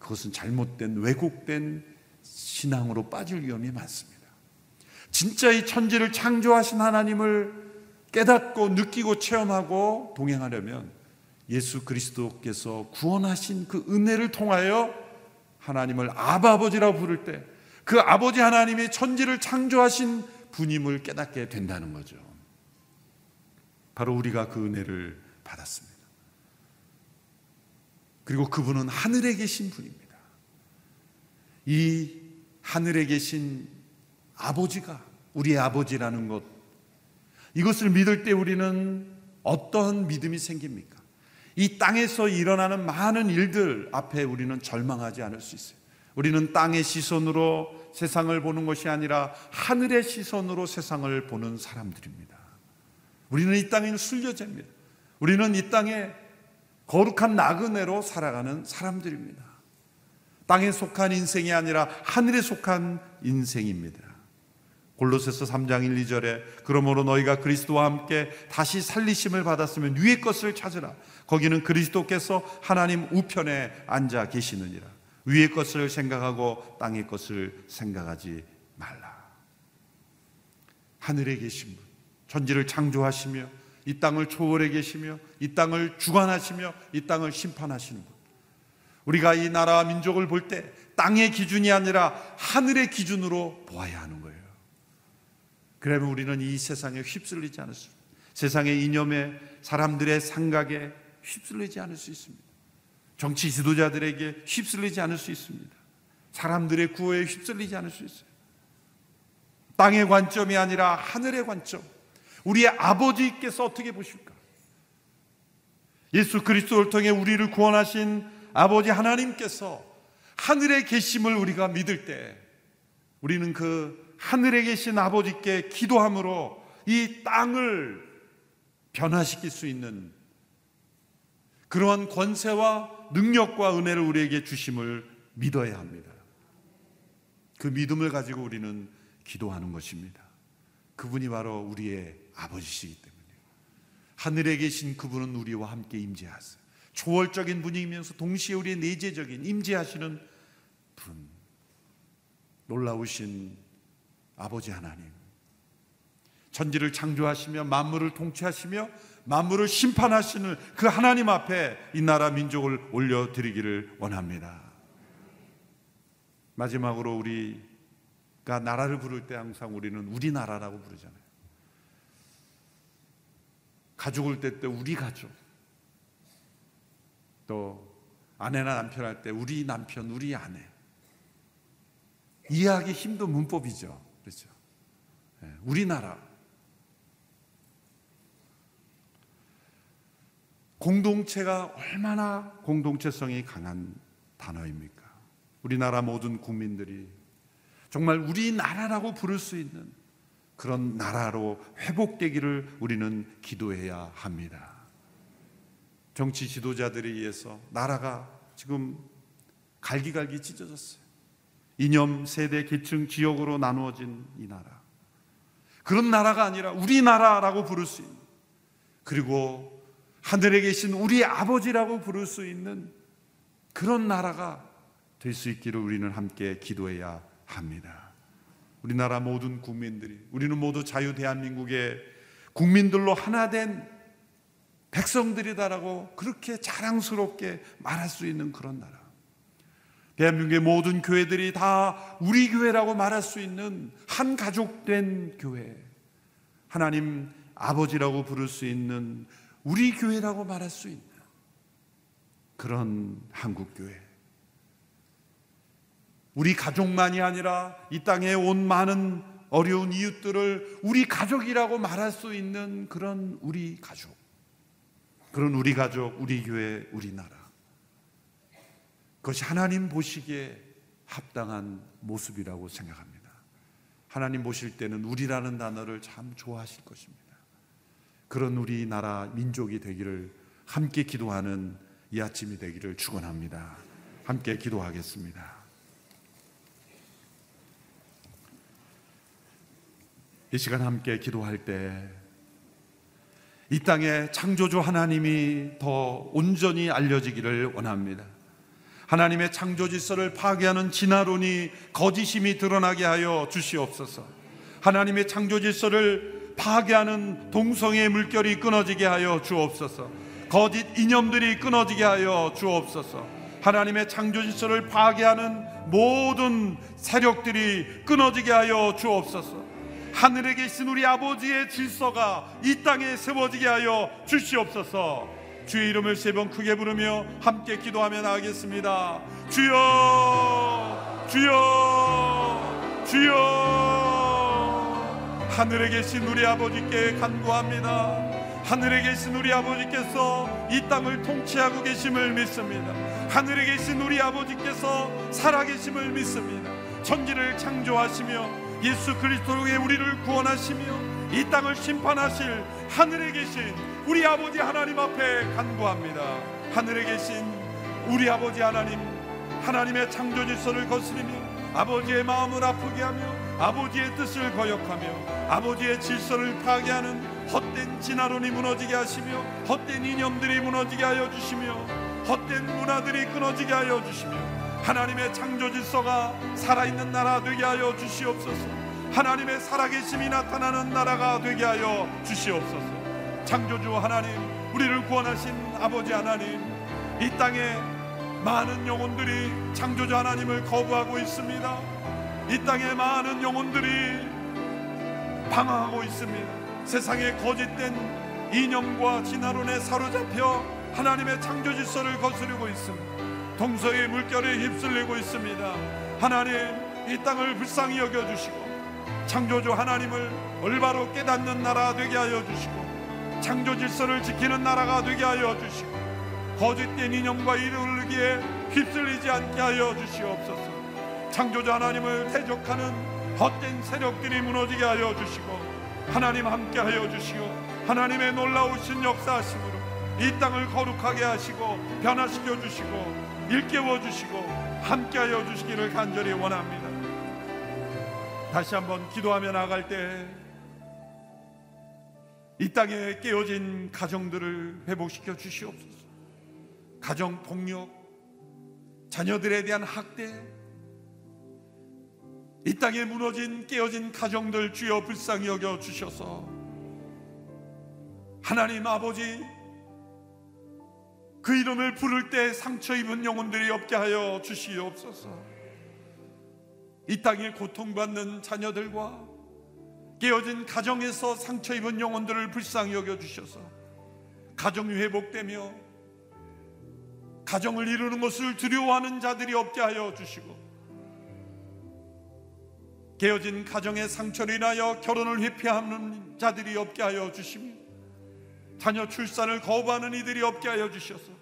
그것은 잘못된 왜곡된 신앙으로 빠질 위험이 많습니다. 진짜 이 천지를 창조하신 하나님을 깨닫고 느끼고 체험하고 동행하려면 예수 그리스도께서 구원하신 그 은혜를 통하여 하나님을 아버지라고 부를 때 그 아버지 하나님이 천지를 창조하신 분임을 깨닫게 된다는 거죠. 바로 우리가 그 은혜를 받았습니다. 그리고 그분은 하늘에 계신 분입니다. 이 하늘에 계신 아버지가 우리의 아버지라는 것 이것을 믿을 때 우리는 어떠한 믿음이 생깁니까? 이 땅에서 일어나는 많은 일들 앞에 우리는 절망하지 않을 수 있어요. 우리는 땅의 시선으로 세상을 보는 것이 아니라 하늘의 시선으로 세상을 보는 사람들입니다. 우리는 이 땅에 순려제입니다. 우리는 이 땅에 거룩한 나그네로 살아가는 사람들입니다. 땅에 속한 인생이 아니라 하늘에 속한 인생입니다. 골로새서 3장 1, 2절에 그러므로 너희가 그리스도와 함께 다시 살리심을 받았으면 위의 것을 찾으라. 거기는 그리스도께서 하나님 우편에 앉아 계시느니라. 위의 것을 생각하고 땅의 것을 생각하지 말라. 하늘에 계신 분, 천지를 창조하시며 이 땅을 초월해 계시며 이 땅을 주관하시며 이 땅을 심판하시는 분. 우리가 이 나라와 민족을 볼 때 땅의 기준이 아니라 하늘의 기준으로 보아야 하는. 그러면 우리는 이 세상에 휩쓸리지 않을 수, 세상의 이념에 사람들의 생각에 휩쓸리지 않을 수 있습니다. 정치 지도자들에게 휩쓸리지 않을 수 있습니다. 사람들의 구호에 휩쓸리지 않을 수 있어요. 땅의 관점이 아니라 하늘의 관점. 우리의 아버지께서 어떻게 보실까? 예수 그리스도를 통해 우리를 구원하신 아버지 하나님께서 하늘에 계심을 우리가 믿을 때 우리는 그 하늘에 계신 아버지께 기도함으로 이 땅을 변화시킬 수 있는 그러한 권세와 능력과 은혜를 우리에게 주심을 믿어야 합니다. 그 믿음을 가지고 우리는 기도하는 것입니다. 그분이 바로 우리의 아버지시기 때문에 하늘에 계신 그분은 우리와 함께 임재하세요. 초월적인 분이면서 동시에 우리의 내재적인 임재하시는 분. 놀라우신 아버지 하나님. 천지를 창조하시며 만물을 통치하시며 만물을 심판하시는 그 하나님 앞에 이 나라 민족을 올려드리기를 원합니다. 마지막으로 우리가 나라를 부를 때 항상 우리는 우리나라라고 부르잖아요. 가족을 때 때 우리 가족. 또 아내나 남편 할 때 우리 남편, 우리 아내. 이해하기 힘든 문법이죠. 그렇죠. 우리나라. 공동체가 얼마나 공동체성이 강한 단어입니까? 우리나라 모든 국민들이 정말 우리나라라고 부를 수 있는 그런 나라로 회복되기를 우리는 기도해야 합니다. 정치 지도자들에 의해서 나라가 지금 갈기갈기 찢어졌어요. 이념, 세대, 계층, 지역으로 나누어진 이 나라. 그런 나라가 아니라 우리나라라고 부를 수 있는 그리고 하늘에 계신 우리 아버지라고 부를 수 있는 그런 나라가 될 수 있기를 우리는 함께 기도해야 합니다. 우리나라 모든 국민들이 우리는 모두 자유 대한민국의 국민들로 하나 된 백성들이다라고 그렇게 자랑스럽게 말할 수 있는 그런 나라. 대한민국의 모든 교회들이 다 우리 교회라고 말할 수 있는 한 가족된 교회. 하나님 아버지라고 부를 수 있는 우리 교회라고 말할 수 있는 그런 한국 교회. 우리 가족만이 아니라 이 땅에 온 많은 어려운 이웃들을 우리 가족이라고 말할 수 있는 그런 우리 가족. 그런 우리 가족, 우리 교회, 우리 나라. 그것이 하나님 보시기에 합당한 모습이라고 생각합니다. 하나님 보실 때는 우리라는 단어를 참 좋아하실 것입니다. 그런 우리나라 민족이 되기를 함께 기도하는 이 아침이 되기를 축원합니다. 함께 기도하겠습니다. 이 시간 함께 기도할 때 이 땅에 창조주 하나님이 더 온전히 알려지기를 원합니다. 하나님의 창조 질서를 파괴하는 진화론이 거짓임이 드러나게 하여 주시옵소서. 하나님의 창조 질서를 파괴하는 동성애의 물결이 끊어지게 하여 주옵소서. 거짓 이념들이 끊어지게 하여 주옵소서. 하나님의 창조 질서를 파괴하는 모든 세력들이 끊어지게 하여 주옵소서. 하늘에 계신 우리 아버지의 질서가 이 땅에 세워지게 하여 주시옵소서. 주의 이름을 세 번 크게 부르며 함께 기도하며 나가겠습니다. 주여, 주여, 주여. 하늘에 계신 우리 아버지께 간구합니다. 하늘에 계신 우리 아버지께서 이 땅을 통치하고 계심을 믿습니다. 하늘에 계신 우리 아버지께서 살아계심을 믿습니다. 천지를 창조하시며 예수 그리스도의 우리를 구원하시며 이 땅을 심판하실 하늘에 계신 우리 아버지 하나님 앞에 간구합니다. 하늘에 계신 우리 아버지 하나님, 하나님의 창조 질서를 거스리며 아버지의 마음을 아프게 하며 아버지의 뜻을 거역하며 아버지의 질서를 파괴하는 헛된 진화론이 무너지게 하시며 헛된 이념들이 무너지게 하여 주시며 헛된 문화들이 끊어지게 하여 주시며 하나님의 창조 질서가 살아있는 나라 되게 하여 주시옵소서 하나님의 살아계심이 나타나는 나라가 되게 하여 주시옵소서 창조주 하나님 우리를 구원하신 아버지 하나님 이 땅에 많은 영혼들이 창조주 하나님을 거부하고 있습니다. 이 땅에 많은 영혼들이 방황하고 있습니다. 세상의 거짓된 이념과 진화론에 사로잡혀 하나님의 창조 질서를 거스르고 있습니다. 동서의 물결에 휩쓸리고 있습니다. 하나님 이 땅을 불쌍히 여겨 주시고 창조주 하나님을 올바로 깨닫는 나라 되게 하여 주시고 창조 질서를 지키는 나라가 되게 하여 주시고 거짓된 이념과 이르기에 휩쓸리지 않게 하여 주시옵소서. 창조주 하나님을 대적하는 헛된 세력들이 무너지게 하여 주시고 하나님 함께 하여 주시고 하나님의 놀라우신 역사하심으로 이 땅을 거룩하게 하시고 변화시켜 주시고 일깨워 주시고 함께 하여 주시기를 간절히 원합니다. 다시 한번 기도하며 나갈 때 이 땅에 깨어진 가정들을 회복시켜 주시옵소서. 가정 폭력, 자녀들에 대한 학대, 이 땅에 무너진 깨어진 가정들 주여 불쌍히 여겨 주셔서 하나님 아버지 그 이름을 부를 때 상처 입은 영혼들이 없게 하여 주시옵소서. 이 땅에 고통받는 자녀들과 깨어진 가정에서 상처 입은 영혼들을 불쌍히 여겨 주셔서 가정이 회복되며 가정을 이루는 것을 두려워하는 자들이 없게 하여 주시고 깨어진 가정의 상처로 인하여 결혼을 회피하는 자들이 없게 하여 주시며 자녀 출산을 거부하는 이들이 없게 하여 주셔서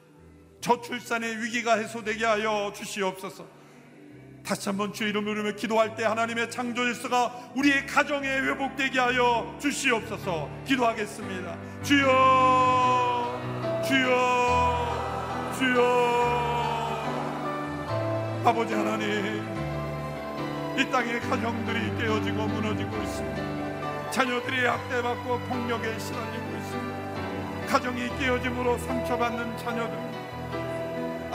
저출산의 위기가 해소되게 하여 주시옵소서 다시 한번 주의 부르며 기도할 때 하나님의 창조 질서가 우리의 가정에 회복되게 하여 주시옵소서. 기도하겠습니다. 주여 주여 주여. 아버지 하나님 이 땅의 가정들이 깨어지고 무너지고 있습니다. 자녀들이 학대받고 폭력에 시달리고 있습니다. 가정이 깨어짐으로 상처받는 자녀들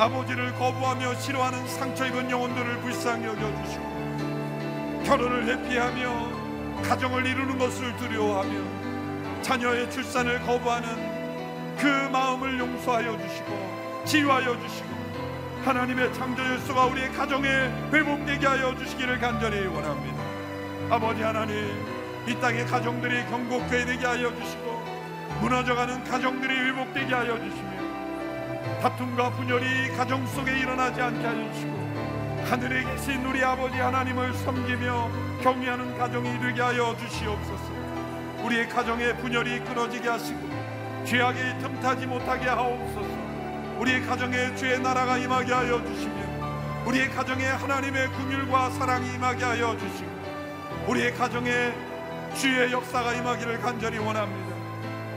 아버지를 거부하며 싫어하는 상처 입은 영혼들을 불쌍히 여겨주시고 결혼을 회피하며 가정을 이루는 것을 두려워하며 자녀의 출산을 거부하는 그 마음을 용서하여 주시고 치유하여 주시고 하나님의 창조 열수가 우리의 가정에 회복되게 하여 주시기를 간절히 원합니다. 아버지 하나님 이 땅의 가정들이 경고케 되게 하여 주시고 무너져가는 가정들이 회복되게 하여 주시며 다툼과 분열이 가정 속에 일어나지 않게 하여 주시고 하늘에 계신 우리 아버지 하나님을 섬기며 경외하는 가정이 되게 하여 주시옵소서. 우리의 가정에 분열이 끊어지게 하시고 죄악이 틈타지 못하게 하옵소서. 우리의 가정에 주의 나라가 임하게 하여 주시며 우리의 가정에 하나님의 긍휼과 사랑이 임하게 하여 주시고 우리의 가정에 주의 역사가 임하기를 간절히 원합니다.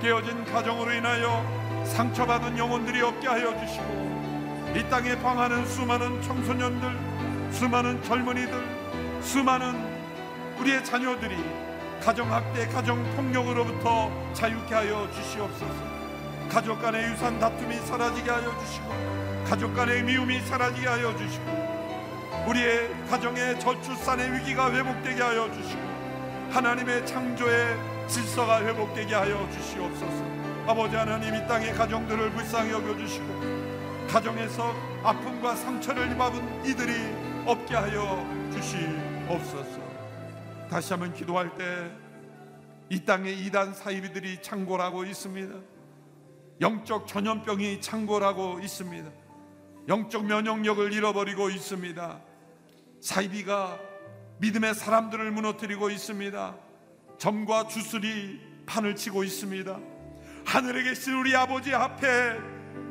깨어진 가정으로 인하여 상처받은 영혼들이 없게 하여 주시고 이 땅에 방하는 수많은 청소년들, 수많은 젊은이들, 수많은 우리의 자녀들이 가정학대, 가정폭력으로부터 자유케 하여 주시옵소서. 가족 간의 유산 다툼이 사라지게 하여 주시고 가족 간의 미움이 사라지게 하여 주시고 우리의 가정의 저출산의 위기가 회복되게 하여 주시고 하나님의 창조의 질서가 회복되게 하여 주시옵소서. 아버지 하나님 이 땅의 가정들을 불쌍히 여겨주시고 가정에서 아픔과 상처를 입은 이들이 없게 하여 주시옵소서. 다시 한번 기도할 때 이 땅에 이단 사이비들이 창궐하고 있습니다. 영적 전염병이 창궐하고 있습니다. 영적 면역력을 잃어버리고 있습니다. 사이비가 믿음의 사람들을 무너뜨리고 있습니다. 점과 주술이 판을 치고 있습니다. 하늘에 계신 우리 아버지 앞에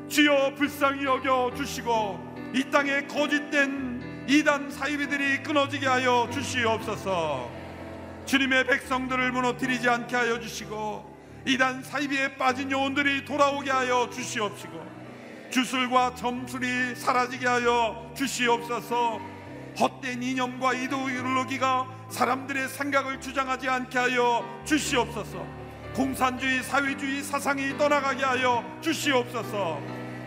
주여 불쌍히 여겨 주시고 이 땅에 거짓된 이단 사이비들이 끊어지게 하여 주시옵소서. 주님의 백성들을 무너뜨리지 않게 하여 주시고 이단 사이비에 빠진 영혼들이 돌아오게 하여 주시옵시고 주술과 점술이 사라지게 하여 주시옵소서 헛된 이념과 이데올로기가 사람들의 생각을 주장하지 않게 하여 주시옵소서 공산주의 사회주의 사상이 떠나가게 하여 주시옵소서.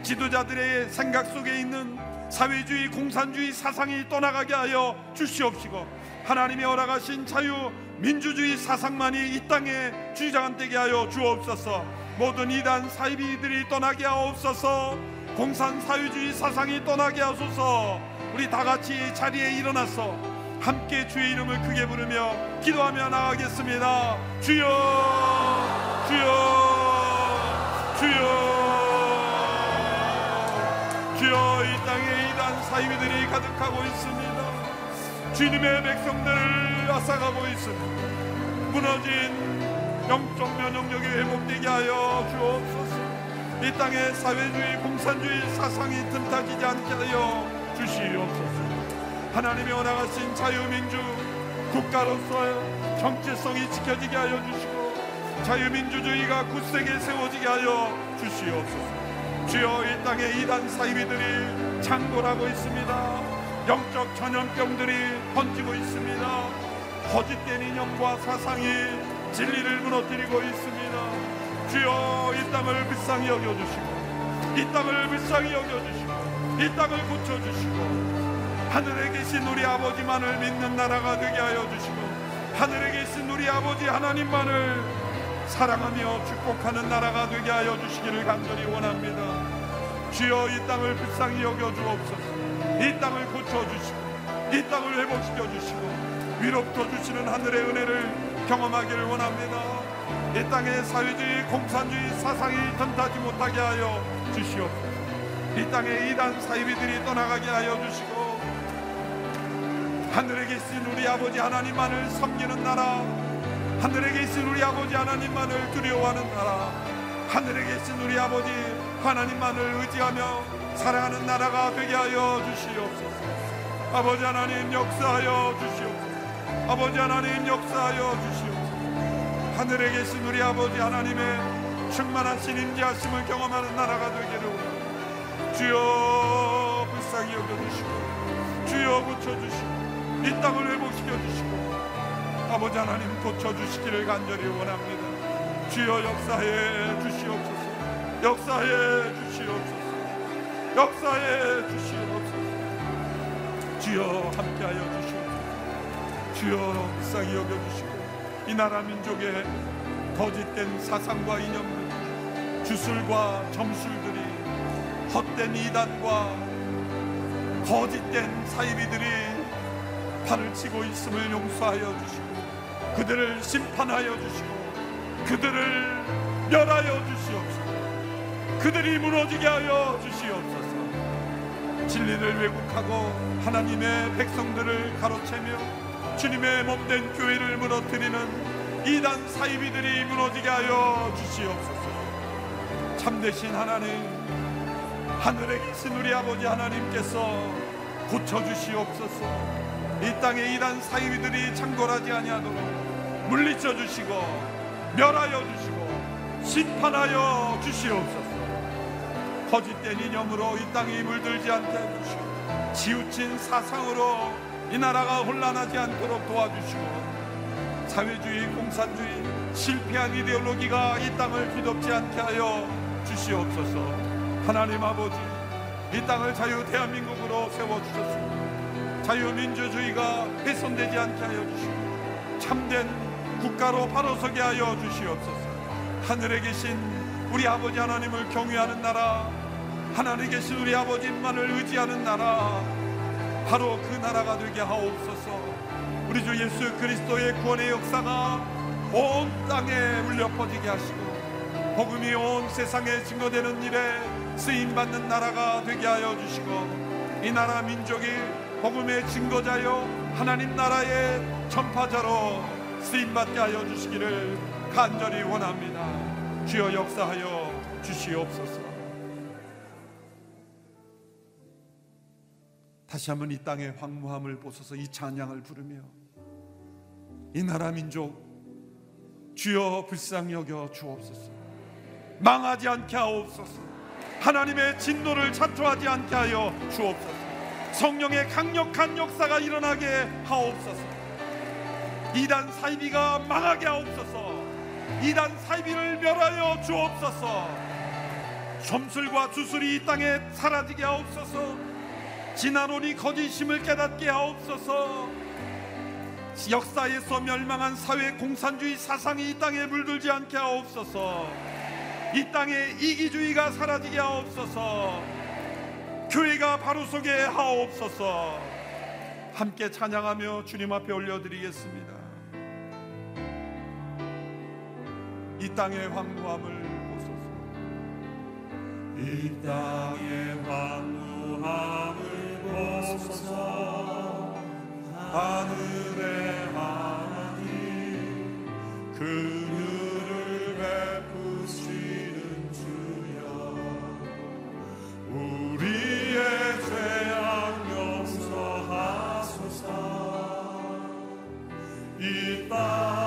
지도자들의 생각 속에 있는 사회주의 공산주의 사상이 떠나가게 하여 주시옵시고 하나님의 허락하신 자유 민주주의 사상만이 이 땅에 주장되게 하여 주옵소서. 모든 이단 사이비들이 떠나게 하옵소서. 공산 사회주의 사상이 떠나게 하소서. 우리 다 같이 자리에 일어나서 함께 주의 이름을 크게 부르며 기도하며 나가겠습니다. 주여 주여 주여. 주여 이 땅에 이단 사이비들이 가득하고 있습니다. 주님의 백성들을 앗아가고 있습니다. 무너진 영적 면역력이 회복되게 하여 주옵소서. 이 땅에 사회주의 공산주의 사상이 틈타지지 않게 하여 주시옵소서 하나님의 원하신 자유민주 국가로서의 정체성이 지켜지게 하여 주시고 자유민주주의가 굳세게 세워지게 하여 주시옵소서. 주여 이 땅에 이단 사이비들이 창궐하고 있습니다. 영적 전염병들이 번지고 있습니다. 거짓된 이념과 사상이 진리를 무너뜨리고 있습니다. 주여 이 땅을 불쌍히 여겨주시고 이 땅을 불쌍히 여겨주시고 이 땅을 고쳐주시고 하늘에 계신 우리 아버지만을 믿는 나라가 되게 하여 주시고 하늘에 계신 우리 아버지 하나님만을 사랑하며 축복하는 나라가 되게 하여 주시기를 간절히 원합니다. 주여 이 땅을 불쌍히 여겨 주옵소서. 이 땅을 고쳐 주시고 이 땅을 회복시켜 주시고 위로부터 주시는 하늘의 은혜를 경험하기를 원합니다. 이 땅에 사회주의 공산주의 사상이 던타지 못하게 하여 주시옵소서. 이 땅에 이단 사이비들이 떠나가게 하여 주시고 하늘에 계신 우리 아버지 하나님만을 섬기는 나라. 하늘에 계신 우리 아버지 하나님만을 두려워하는 나라. 하늘에 계신 우리 아버지 하나님만을 의지하며 사랑하는 나라가 되게 하여 주시옵소서. 아버지 하나님 역사하여 주시옵소서. 아버지 하나님 역사하여 주시옵소서. 하늘에 계신 우리 아버지 하나님의 충만하신 임재하심을 경험하는 나라가 되기를 주여 불쌍히 여겨주시고 주여 고쳐주시고 이 땅을 회복시켜 주시고 아버지 하나님 고쳐 주시기를 간절히 원합니다. 주여 역사해 주시옵소서. 역사해 주시옵소서. 역사해 주시옵소서. 주여 함께하여 주시옵소서. 주여 불쌍히 여겨 주시고 이 나라 민족의 거짓된 사상과 이념들 주술과 점술들이 헛된 이단과 거짓된 사이비들이 팔을 치고 있음을 용서하여 주시고 그들을 심판하여 주시고 그들을 멸하여 주시옵소서. 그들이 무너지게 하여 주시옵소서. 진리를 왜곡하고 하나님의 백성들을 가로채며 주님의 몸된 교회를 무너뜨리는 이단 사이비들이 무너지게 하여 주시옵소서. 참되신 하나님 하늘에 계신 우리 아버지 하나님께서 고쳐주시옵소서 이 땅에 이단 사이비들이 창궐하지 아니하도록 물리쳐 주시고 멸하여 주시고 심판하여 주시옵소서. 거짓된 이념으로 이 땅이 물들지 않게 해주시고 치우친 사상으로 이 나라가 혼란하지 않도록 도와주시고 사회주의 공산주의 실패한 이데올로기가 이 땅을 뒤덮지 않게 하여 주시옵소서. 하나님 아버지 이 땅을 자유 대한민국으로 세워주셨습니다 자유민주주의가 훼손되지 않게 하여 주시고 참된 국가로 바로 서게 하여 주시옵소서. 하늘에 계신 우리 아버지 하나님을 경외하는 나라 하나님에 계신 우리 아버지만을 의지하는 나라 바로 그 나라가 되게 하옵소서. 우리 주 예수 그리스도의 구원의 역사가 온 땅에 울려 퍼지게 하시고 복음이 온 세상에 증거되는 일에 쓰임 받는 나라가 되게 하여 주시고 이 나라 민족이 복음의 증거자요 하나님 나라의 전파자로 쓰임 받게 하여 주시기를 간절히 원합니다. 주여 역사하여 주시옵소서. 다시 한번 이 땅의 황무함을 보소서 이 찬양을 부르며 이 나라 민족 주여 불쌍히 여겨 주옵소서. 망하지 않게 하옵소서. 하나님의 진노를 자초하지 않게 하여 주옵소서. 성령의 강력한 역사가 일어나게 하옵소서. 이단 사이비가 망하게 하옵소서. 이단 사이비를 멸하여 주옵소서. 점술과 주술이 이 땅에 사라지게 하옵소서. 진화론이 거짓임을 깨닫게 하옵소서. 역사에서 멸망한 사회 공산주의 사상이 이 땅에 물들지 않게 하옵소서. 이 땅에 이기주의가 사라지게 하옵소서. 교회가 바로 서게 하옵소서. 함께 찬양하며 주님 앞에 올려드리겠습니다. 이 땅의 황무함을 보소서. 이 땅의 황무함을 보소서. 하늘의 하나님 그늘을 베 이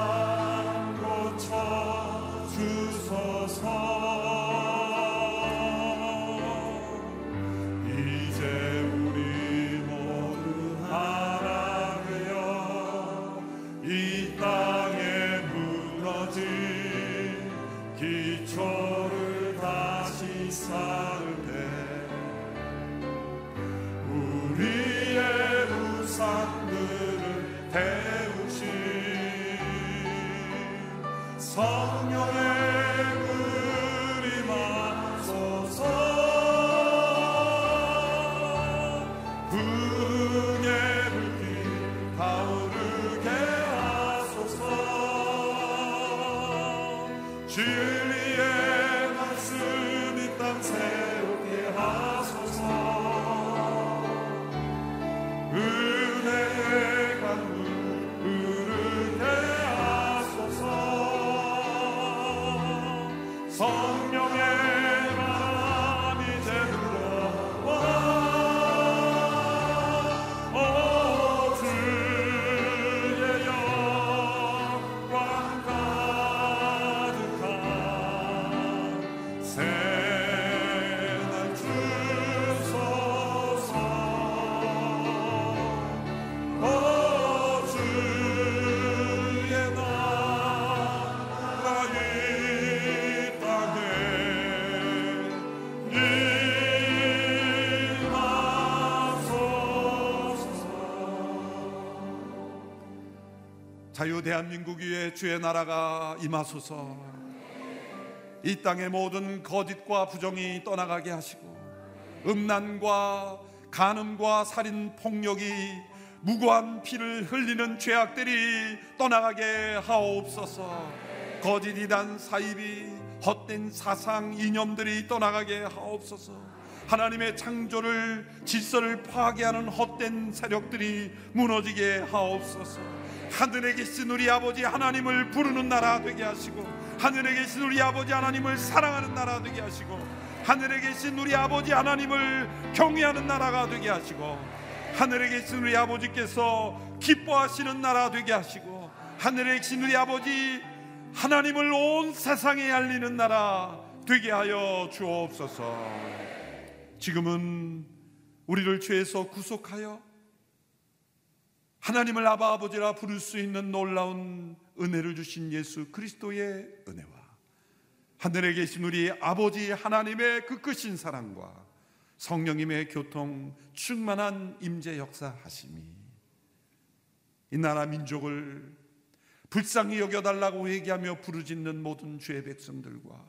성령의 그림 하소서 대한민국 위에 주의 나라가 임하소서. 이 땅의 모든 거짓과 부정이 떠나가게 하시고 음란과 간음과 살인 폭력이 무고한 피를 흘리는 죄악들이 떠나가게 하옵소서. 거짓 이단 사입이 헛된 사상 이념들이 떠나가게 하옵소서. 하나님의 창조를 질서를 파괴하는 헛된 세력들이 무너지게 하옵소서 하늘에 계신 우리 아버지 하나님을 부르는 나라 되게 하시고 하늘에 계신 우리 아버지 하나님을 사랑하는 나라 되게 하시고 하늘에 계신 우리 아버지 하나님을 경외하는 나라가 되게 하시고 하늘에 계신 우리 아버지께서 기뻐하시는 나라 되게 하시고 하늘에 계신 우리 아버지 하나님을 온 세상에 알리는 나라 되게 하여 주옵소서. 지금은 우리를 죄에서 구속하여 하나님을 아바 아버지라 부를 수 있는 놀라운 은혜를 주신 예수 그리스도의 은혜와 하늘에 계신 우리 아버지 하나님의 그 크신 사랑과 성령님의 교통 충만한 임재 역사하심이 이 나라 민족을 불쌍히 여겨달라고 회개하며 부르짖는 모든 주의 백성들과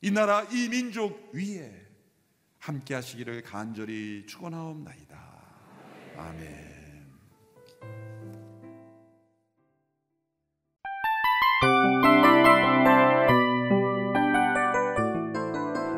이 나라 이 민족 위에 함께 하시기를 간절히 축원하옵나이다. 아멘.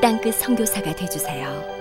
땅끝 선교사가 되주세요.